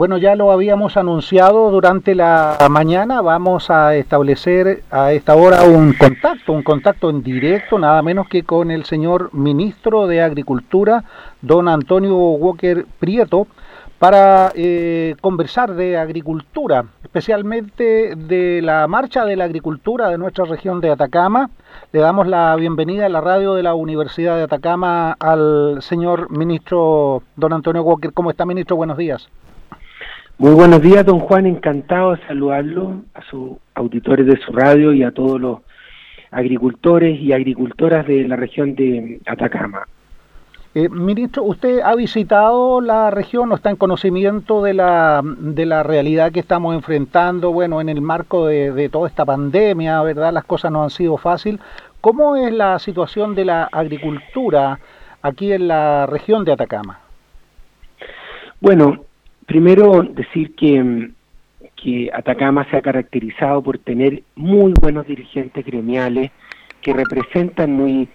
Bueno, ya lo habíamos anunciado durante la mañana, vamos a establecer a esta hora un contacto, un contacto en directo, nada menos que con el señor ministro de Agricultura, don Antonio Walker Prieto, para eh, conversar de agricultura, especialmente de la marcha de la agricultura de nuestra región de Atacama. Le damos la bienvenida a la radio de la Universidad de Atacama al señor ministro don Antonio Walker. ¿Cómo está, ministro? Buenos días. Muy buenos días, don Juan. Encantado de saludarlo a sus auditores de su radio y a todos los agricultores y agricultoras de la región de Atacama. Eh, ministro, ¿usted ha visitado la región o está en conocimiento de la, de la realidad que estamos enfrentando? Bueno, en el marco de, toda esta pandemia, ¿verdad? Las cosas no han sido fáciles. ¿Cómo es la situación de la agricultura aquí en la región de Atacama? Bueno, primero decir que, que Atacama se ha caracterizado por tener muy buenos dirigentes gremiales que representan muy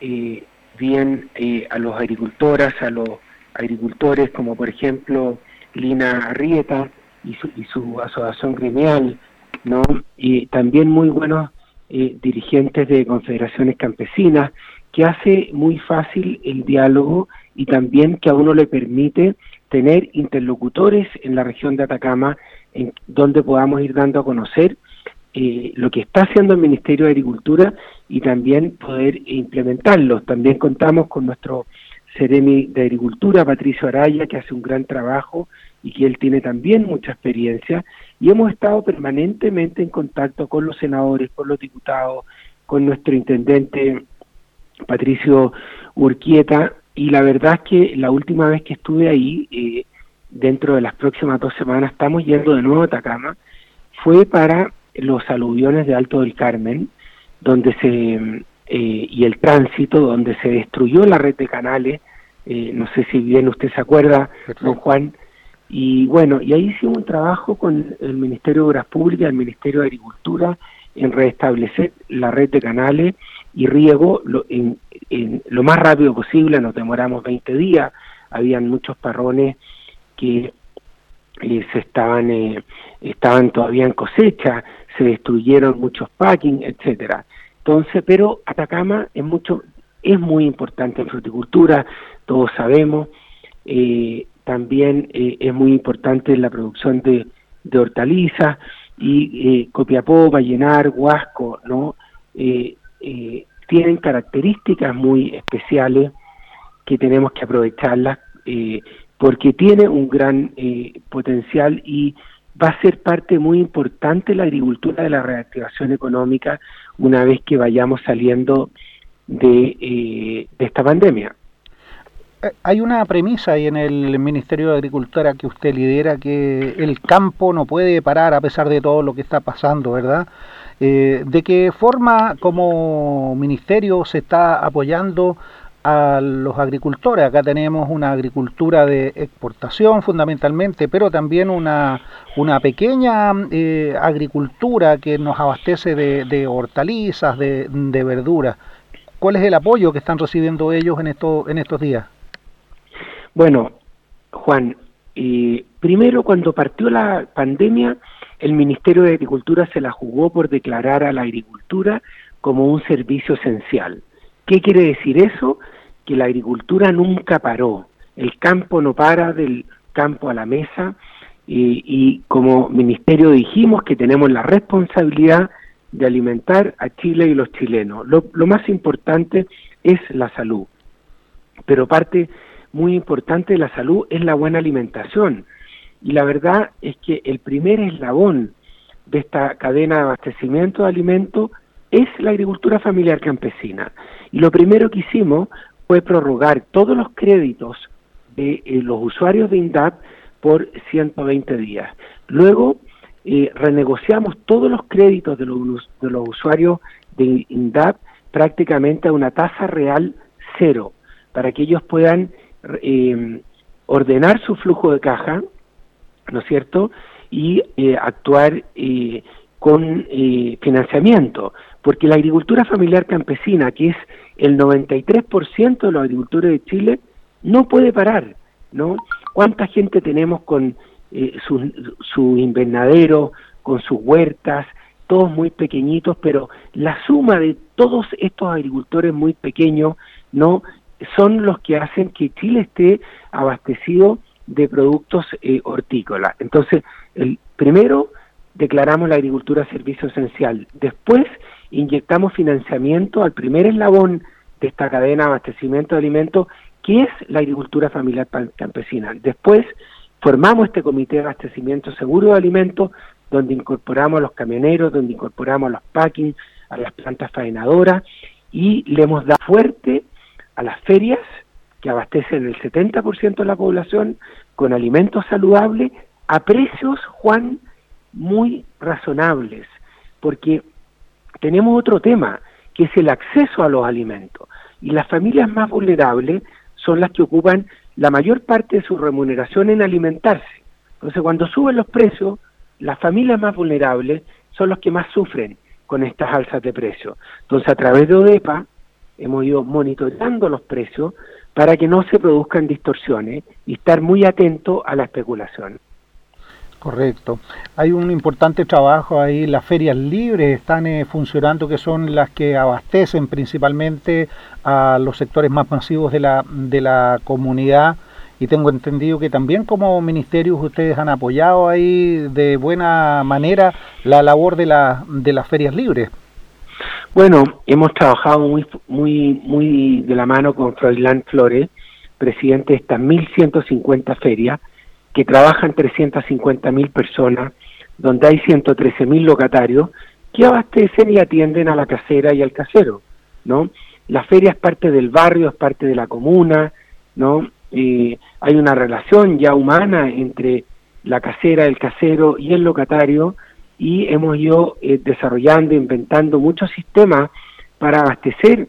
eh, bien eh, a los agricultoras, a los agricultores, como por ejemplo Lina Arrieta y su, y su asociación gremial, ¿no? Y también muy buenos eh, dirigentes de confederaciones campesinas, que hace muy fácil el diálogo y también que a uno le permite tener interlocutores en la región de Atacama, en donde podamos ir dando a conocer eh, lo que está haciendo el Ministerio de Agricultura y también poder implementarlo. También contamos con nuestro Ceremi de Agricultura, Patricio Araya, que hace un gran trabajo y que él tiene también mucha experiencia. Y hemos estado permanentemente en contacto con los senadores, con los diputados, con nuestro intendente Patricio Urquieta. Y la verdad es que la última vez que estuve ahí, eh, dentro de las próximas dos semanas, estamos yendo de nuevo a Atacama, fue para los aluviones de Alto del Carmen, donde se eh, y el tránsito, donde se destruyó la red de canales, eh, no sé si bien usted se acuerda, don Juan, y bueno, y ahí hicimos un trabajo con el Ministerio de Obras Públicas, el Ministerio de Agricultura, en restablecer la red de canales y riego lo, en, lo más rápido posible, nos demoramos 20 días, habían muchos parrones que eh, se estaban, estaban todavía en cosecha, se destruyeron muchos packing, etcétera. Entonces, pero Atacama es mucho, es muy importante en fruticultura, todos sabemos. Eh, también eh, es muy importante la producción de, de hortalizas y eh, Copiapó, Vallenar, Huasco, ¿no? Eh, tienen características muy especiales que tenemos que aprovecharlas porque tiene un gran potencial y va a ser parte muy importante la agricultura de la reactivación económica una vez que vayamos saliendo de, eh, esta pandemia. Hay una premisa ahí en el Ministerio de Agricultura que usted lidera que el campo no puede parar a pesar de todo lo que está pasando, ¿verdad? Eh, ¿De qué forma como ministerio se está apoyando a los agricultores. Acá tenemos una agricultura de exportación fundamentalmente, pero también una, una pequeña eh, agricultura que nos abastece de, hortalizas, de, de verduras. ¿Cuál es el apoyo que están recibiendo ellos en, esto, en estos días? Bueno, Juan, primero cuando partió la pandemia, el Ministerio de Agricultura se la jugó por declarar a la agricultura como un servicio esencial ¿Qué quiere decir eso? Que la agricultura nunca paró, el campo no para del campo a la mesa y, como ministerio dijimos que tenemos la responsabilidad de alimentar a Chile y los chilenos. Lo, lo más importante es la salud, pero parte muy importante de la salud es la buena alimentación. Y la verdad es que el primer eslabón de esta cadena de abastecimiento de alimentos es la agricultura familiar campesina. Y lo primero que hicimos fue prorrogar todos los créditos de eh, los usuarios de INDAP por 120 días. Luego eh, renegociamos todos los créditos de los, de los usuarios de INDAP prácticamente a una tasa real cero, para que ellos puedan eh, ordenar su flujo de caja, ¿no es cierto?, y actuar con financiamiento porque la agricultura familiar campesina, que es el 93% de los agricultores de Chile, no puede parar, ¿no? ¿Cuánta gente tenemos con eh, su, su invernadero, con sus huertas, todos muy pequeñitos, pero la suma de todos estos agricultores muy pequeños, ¿no? Son los que hacen que Chile esté abastecido de productos eh, hortícolas. Entonces, el primero declaramos la agricultura servicio esencial. Después inyectamos financiamiento al primer eslabón de esta cadena de abastecimiento de alimentos, que es la agricultura familiar campesina. Después formamos este comité de abastecimiento seguro de alimentos, donde incorporamos a los camioneros, donde incorporamos a los packing, a las plantas faenadoras, y le hemos dado fuerte a las ferias que abastecen el 70% de la población con alimentos saludables a precios, Juan, muy razonables, porque tenemos otro tema, que es el acceso a los alimentos. Y las familias más vulnerables son las que ocupan la mayor parte de su remuneración en alimentarse. Entonces, cuando suben los precios, las familias más vulnerables son los que más sufren con estas alzas de precios. Entonces, a través de ODEPA, hemos ido monitoreando los precios para que no se produzcan distorsiones y estar muy atento a la especulación. Correcto. Hay un importante trabajo ahí, las ferias libres están eh, funcionando, que son las que abastecen principalmente a los sectores más masivos de la, de la comunidad y tengo entendido que también como ministerios ustedes han apoyado ahí de buena manera la labor de, la, de las ferias libres. Bueno, hemos trabajado muy, muy, muy de la mano con Froilán Flores, presidente de estas 1.150 ferias, que trabajan 350.000 personas, donde hay 113.000 locatarios que abastecen y atienden a la casera y al casero, ¿no? La feria es parte del barrio, es parte de la comuna, ¿no? hay una relación ya humana entre la casera, el casero y el locatario, y hemos ido eh, desarrollando, inventando muchos sistemas para abastecer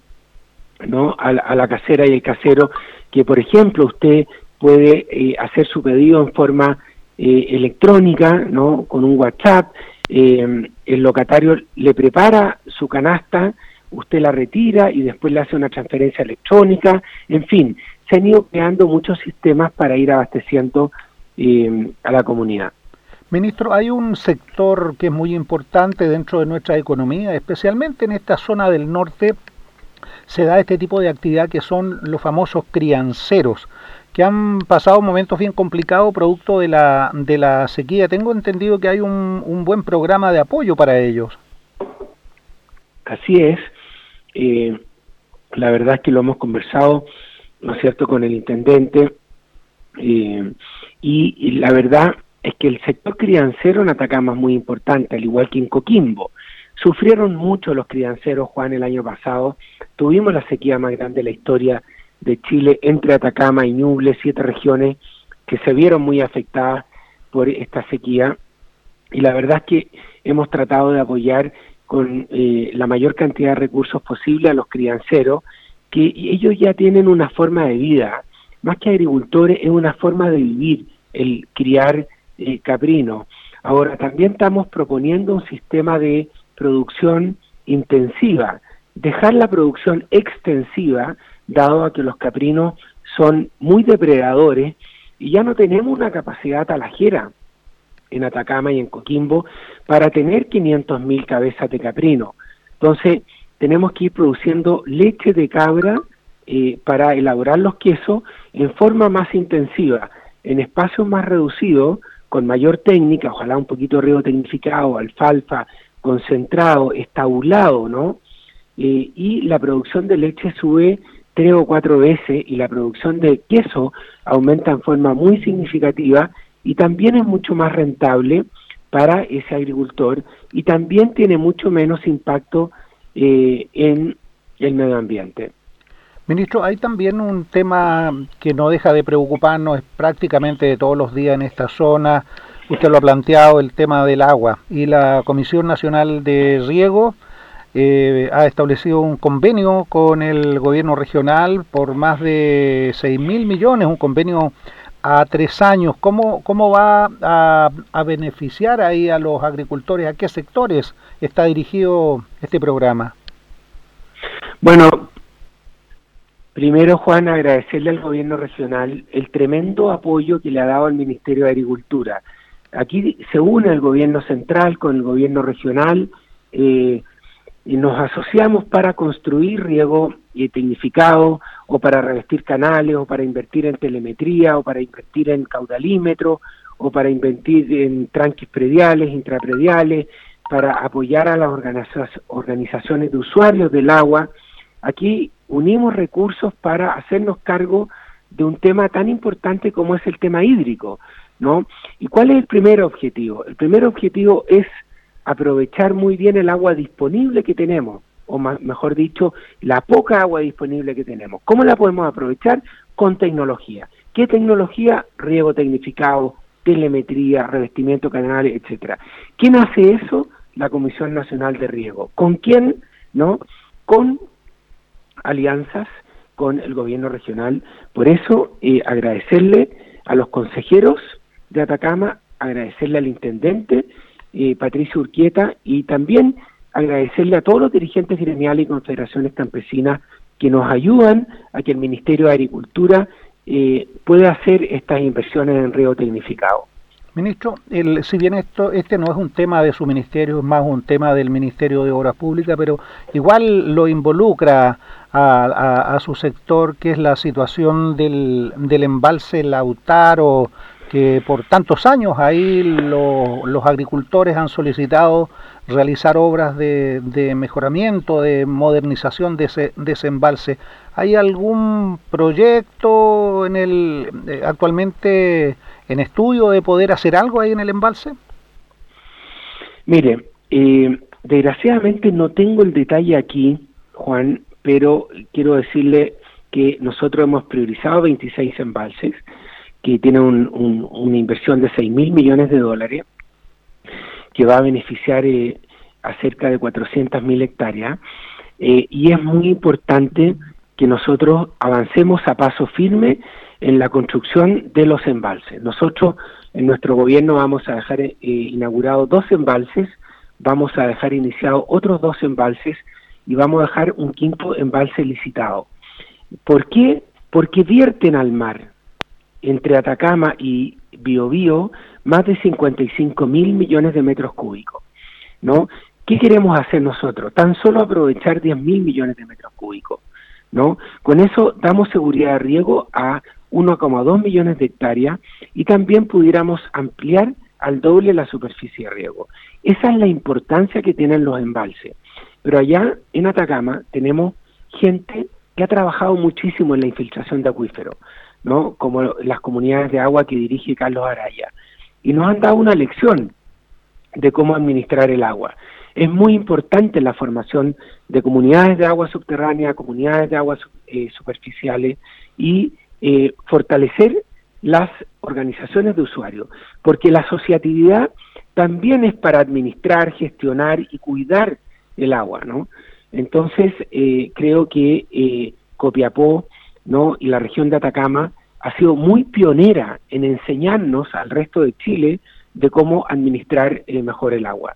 ¿no? a, la casera y el casero, que por ejemplo usted puede eh, hacer su pedido en forma eh, electrónica, ¿no? con un WhatsApp, el locatario le prepara su canasta, usted la retira y después le hace una transferencia electrónica, en fin, se han ido creando muchos sistemas para ir abasteciendo a la comunidad. Ministro, hay un sector que es muy importante dentro de nuestra economía, especialmente en esta zona del norte, se da este tipo de actividad que son los famosos crianceros, que han pasado momentos bien complicados producto de la, de la sequía. Tengo entendido que hay un, un buen programa de apoyo para ellos. Así es. Eh, la verdad es que lo hemos conversado, ¿no es cierto?, con el intendente. Eh, y la verdad es que el sector criancero en Atacama es muy importante, al igual que en Coquimbo. Sufrieron mucho los crianceros, Juan, el año pasado. Tuvimos la sequía más grande de la historia de Chile entre Atacama y Ñuble, siete regiones que se vieron muy afectadas por esta sequía. Y la verdad es que hemos tratado de apoyar con eh, la mayor cantidad de recursos posible a los crianceros, que ellos ya tienen una forma de vida, más que agricultores, es una forma de vivir el criar caprino. Ahora, también estamos proponiendo un sistema de producción intensiva, dejar la producción extensiva, dado a que los caprinos son muy depredadores y ya no tenemos una capacidad talajera en Atacama y en Coquimbo para tener 500.000 cabezas de caprino. Entonces, tenemos que ir produciendo leche de cabra eh, para elaborar los quesos en forma más intensiva, en espacios más reducidos, con mayor técnica, ojalá un poquito río tecnificado, alfalfa, concentrado, estabulado, ¿no? Eh, y la producción de leche sube tres o cuatro veces y la producción de queso aumenta en forma muy significativa y también es mucho más rentable para ese agricultor y también tiene mucho menos impacto eh, en el medio ambiente. Ministro, hay también un tema que no deja de preocuparnos es prácticamente todos los días en esta zona. Usted lo ha planteado, el tema del agua. Y la Comisión Nacional de Riego eh, ha establecido un convenio con el gobierno regional por más de 6 mil millones, un convenio a tres años. ¿Cómo, cómo va a, a beneficiar ahí a los agricultores? ¿A qué sectores está dirigido este programa? Bueno, Primero, Juan, agradecerle al gobierno regional el tremendo apoyo que le ha dado al Ministerio de Agricultura. Aquí se une el gobierno central con el gobierno regional eh, y nos asociamos para construir riego tecnificado o para revestir canales o para invertir en telemetría o para invertir en caudalímetro o para invertir en tranques prediales, intraprediales, para apoyar a las organizaciones de usuarios del agua. Aquí unimos recursos para hacernos cargo de un tema tan importante como es el tema hídrico, ¿no? ¿Y cuál es el primer objetivo? El primer objetivo es aprovechar muy bien el agua disponible que tenemos, o mejor dicho, la poca agua disponible que tenemos. ¿Cómo la podemos aprovechar? Con tecnología. ¿Qué tecnología? Riego tecnificado, telemetría, revestimiento canales, etcétera. ¿Quién hace eso? La Comisión Nacional de Riego. ¿Con quién? ¿No? Con alianzas con el gobierno regional. Por eso, eh, agradecerle a los consejeros de Atacama, agradecerle al intendente eh, Patricio Urquieta y también agradecerle a todos los dirigentes gremiales y confederaciones campesinas que nos ayudan a que el Ministerio de Agricultura eh, pueda hacer estas inversiones en río tecnificado. Ministro, el, si bien esto este no es un tema de su ministerio, es más un tema del Ministerio de Obras Públicas, pero igual lo involucra a, su sector, que es la situación del, del embalse Lautaro, que por tantos años ahí los agricultores han solicitado realizar obras de, mejoramiento, de modernización de ese, de ese embalse. ¿Hay algún proyecto en el eh, actualmente en estudio de poder hacer algo ahí en el embalse? Mire, eh, desgraciadamente no tengo el detalle aquí, Juan, pero quiero decirle que nosotros hemos priorizado 26 embalses que tienen una inversión de 6 mil millones de dólares que va a beneficiar eh, a cerca de 400 mil hectáreas eh, y es muy importante que nosotros avancemos a paso firme en la construcción de los embalses. Nosotros en nuestro gobierno vamos a dejar eh, inaugurados dos embalses, vamos a dejar iniciados otros dos embalses y vamos a dejar un quinto embalse licitado. ¿Por qué? Porque vierten al mar entre Atacama y Biobío más de 55 mil millones de metros cúbicos. ¿no? ¿Qué queremos hacer nosotros? Tan solo aprovechar 10 mil millones de metros cúbicos. ¿no? Con eso damos seguridad de riego a 1,2 millones de hectáreas y también pudiéramos ampliar al doble la superficie de riego. Esa es la importancia que tienen los embalses. Pero allá en Atacama tenemos gente que ha trabajado muchísimo en la infiltración de acuíferos, ¿no? Como las comunidades de agua que dirige Carlos Araya. Y nos han dado una lección de cómo administrar el agua. Es muy importante la formación de comunidades de agua subterránea, comunidades de aguas eh, superficiales y eh, fortalecer las organizaciones de usuarios, porque la asociatividad también es para administrar, gestionar y cuidar el agua, ¿no? Entonces, eh, creo que Copiapó, ¿no? Y la región de Atacama ha sido muy pionera en enseñarnos al resto de Chile de cómo administrar mejor el agua.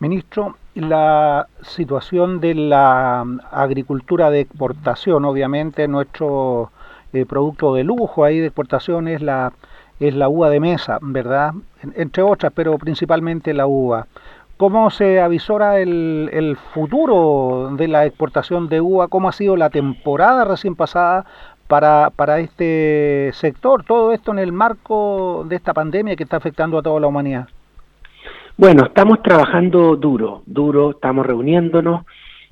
Ministro, la situación de la agricultura de exportación, obviamente nuestro eh, producto de lujo ahí de exportación es la, es la uva de mesa, ¿verdad? Entre otras, pero principalmente la uva. ¿Cómo se avisora el, futuro de la exportación de uva? ¿Cómo ha sido la temporada recién pasada para, para este sector? Todo esto en el marco de esta pandemia que está afectando a toda la humanidad. Bueno, estamos trabajando duro, duro, estamos reuniéndonos,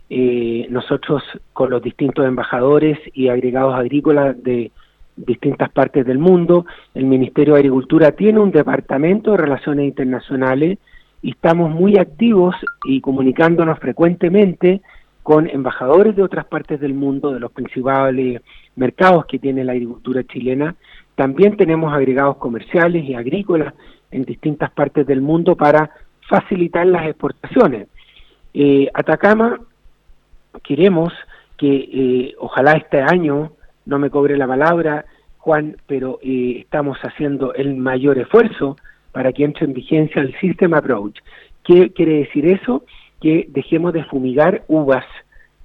eh, nosotros con los distintos embajadores y agregados agrícolas de distintas partes del mundo, el Ministerio de Agricultura tiene un departamento de relaciones internacionales y estamos muy activos y comunicándonos frecuentemente con embajadores de otras partes del mundo, de los principales mercados que tiene la agricultura chilena. También tenemos agregados comerciales y agrícolas en distintas partes del mundo para facilitar las exportaciones. Eh, Atacama queremos que eh, ojalá este año, no me cobre la palabra, Juan, pero eh, estamos haciendo el mayor esfuerzo para que entre en vigencia el System Approach. ¿Qué quiere decir eso? Que dejemos de fumigar uvas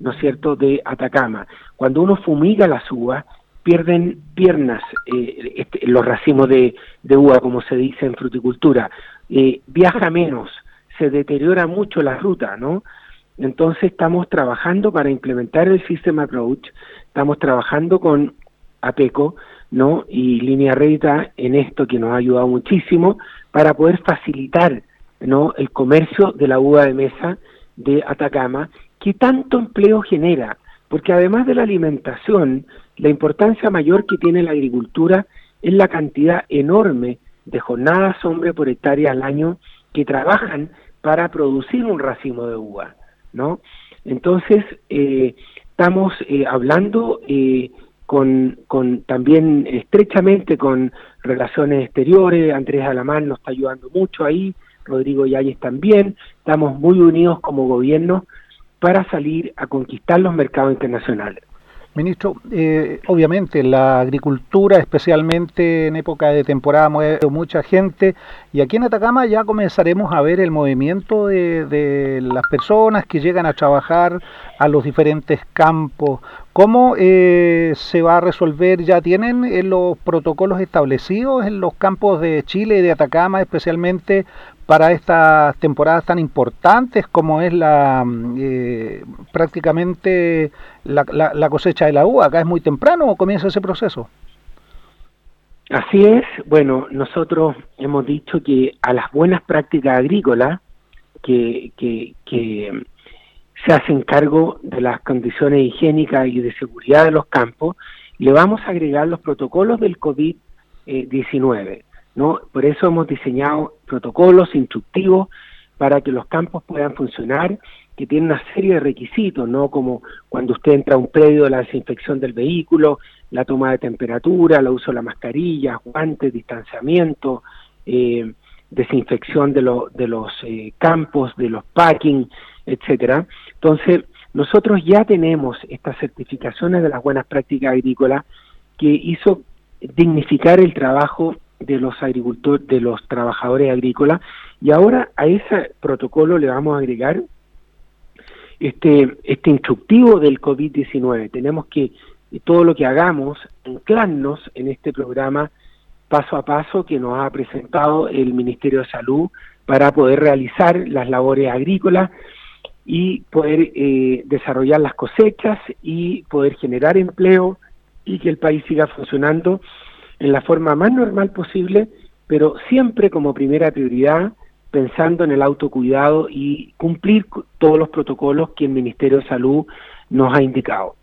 ¿no es cierto?, de Atacama. Cuando uno fumiga las uvas, pierden piernas eh, este, los racimos de, uva, como se dice en fruticultura, eh, viaja menos, se deteriora mucho la ruta, ¿no? Entonces estamos trabajando para implementar el System Approach, estamos trabajando con APECO, ¿no? Y Línea Recta en esto que nos ha ayudado muchísimo para poder facilitar, ¿no? El comercio de la uva de mesa de Atacama, que tanto empleo genera, porque además de la alimentación, la importancia mayor que tiene la agricultura es la cantidad enorme de jornadas hombre por hectárea al año que trabajan para producir un racimo de uva, ¿no? Entonces, eh, estamos eh, hablando eh, con, con, también estrechamente con relaciones exteriores, Andrés Alamán nos está ayudando mucho ahí, Rodrigo Yáñez también, estamos muy unidos como gobierno para salir a conquistar los mercados internacionales. Ministro, eh, obviamente la agricultura, especialmente en época de temporada, mueve mucha gente y aquí en Atacama ya comenzaremos a ver el movimiento de, las personas que llegan a trabajar a los diferentes campos. ¿Cómo eh, se va a resolver? ¿Ya tienen eh, los protocolos establecidos en los campos de Chile y de Atacama, especialmente para estas temporadas tan importantes como es la eh, prácticamente la, cosecha de la uva. Acá es muy temprano o comienza ese proceso. Así es. Bueno, nosotros hemos dicho que a las buenas prácticas agrícolas que, que se hacen cargo de las condiciones higiénicas y de seguridad de los campos, le vamos a agregar los protocolos del COVID-19. ¿No? Por eso hemos diseñado protocolos instructivos para que los campos puedan funcionar, que tienen una serie de requisitos, ¿no? Como cuando usted entra a un predio, la desinfección del vehículo, la toma de temperatura, el uso de la mascarilla, guantes, distanciamiento, eh, desinfección de, de los eh, campos, de los packing, etcétera. Entonces, nosotros ya tenemos estas certificaciones de las buenas prácticas agrícolas que hizo dignificar el trabajo de los agricultores, de los trabajadores agrícolas, y ahora a ese protocolo le vamos a agregar este, este instructivo del COVID-19. Tenemos que todo lo que hagamos, anclarnos en este programa paso a paso que nos ha presentado el Ministerio de Salud para poder realizar las labores agrícolas y poder eh, desarrollar las cosechas y poder generar empleo y que el país siga funcionando en la forma más normal posible, pero siempre como primera prioridad pensando en el autocuidado y cumplir todos los protocolos que el Ministerio de Salud nos ha indicado.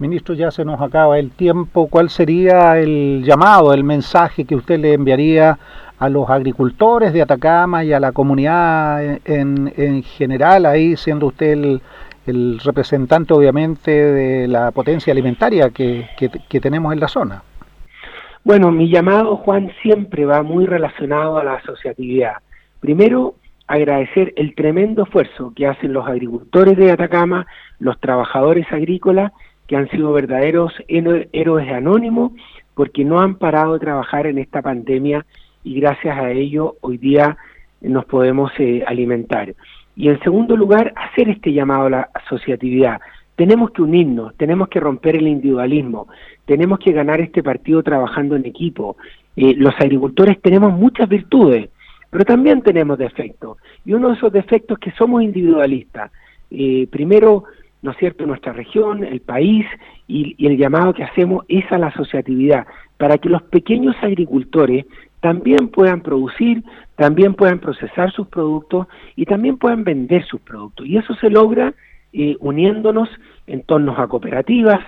Ministro, ya se nos acaba el tiempo. ¿Cuál sería el llamado, el mensaje que usted le enviaría a los agricultores de Atacama y a la comunidad en, en general, ahí siendo usted el, el, representante obviamente de la potencia alimentaria que, que tenemos en la zona? Bueno, mi llamado, Juan, siempre va muy relacionado a la asociatividad. Primero, agradecer el tremendo esfuerzo que hacen los agricultores de Atacama, los trabajadores agrícolas, que han sido verdaderos héroes anónimos, porque no han parado de trabajar en esta pandemia y gracias a ello hoy día nos podemos eh, alimentar. Y en segundo lugar, hacer este llamado a la asociatividad. Tenemos que unirnos, tenemos que romper el individualismo, tenemos que ganar este partido trabajando en equipo. Eh, los agricultores tenemos muchas virtudes, pero también tenemos defectos. Y uno de esos defectos es que somos individualistas. Eh, primero, ¿no es cierto?, nuestra región, el país, y, y el llamado que hacemos es a la asociatividad, para que los pequeños agricultores también puedan producir, también puedan procesar sus productos y también puedan vender sus productos. Y eso se logra eh, uniéndonos en torno a cooperativas,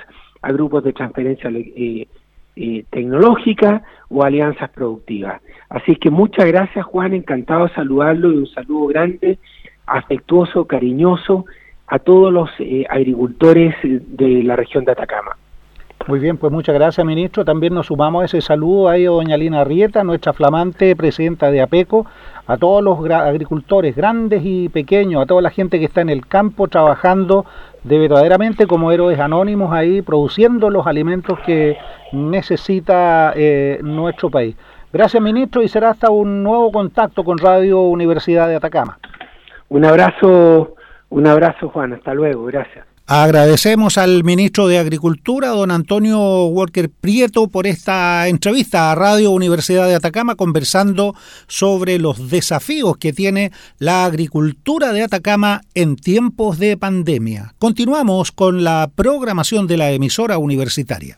a grupos de transferencia eh, eh, tecnológica o alianzas productivas. Así que muchas gracias Juan, encantado de saludarlo y un saludo grande, afectuoso, cariñoso a todos los agricultores de la región de Atacama. Muy bien, pues muchas gracias, ministro. También nos sumamos a ese saludo a doña Lina Rieta, nuestra flamante presidenta de APECO, a todos los agricultores grandes y pequeños, a toda la gente que está en el campo trabajando de verdaderamente como héroes anónimos ahí, produciendo los alimentos que necesita eh, nuestro país. Gracias, ministro, y será hasta un nuevo contacto con Radio Universidad de Atacama. Un abrazo, un abrazo, Juan. Hasta luego. Gracias. Agradecemos al ministro de Agricultura, don Antonio Walker Prieto, por esta entrevista a Radio Universidad de Atacama conversando sobre los desafíos que tiene la agricultura de Atacama en tiempos de pandemia. Continuamos con la programación de la emisora universitaria.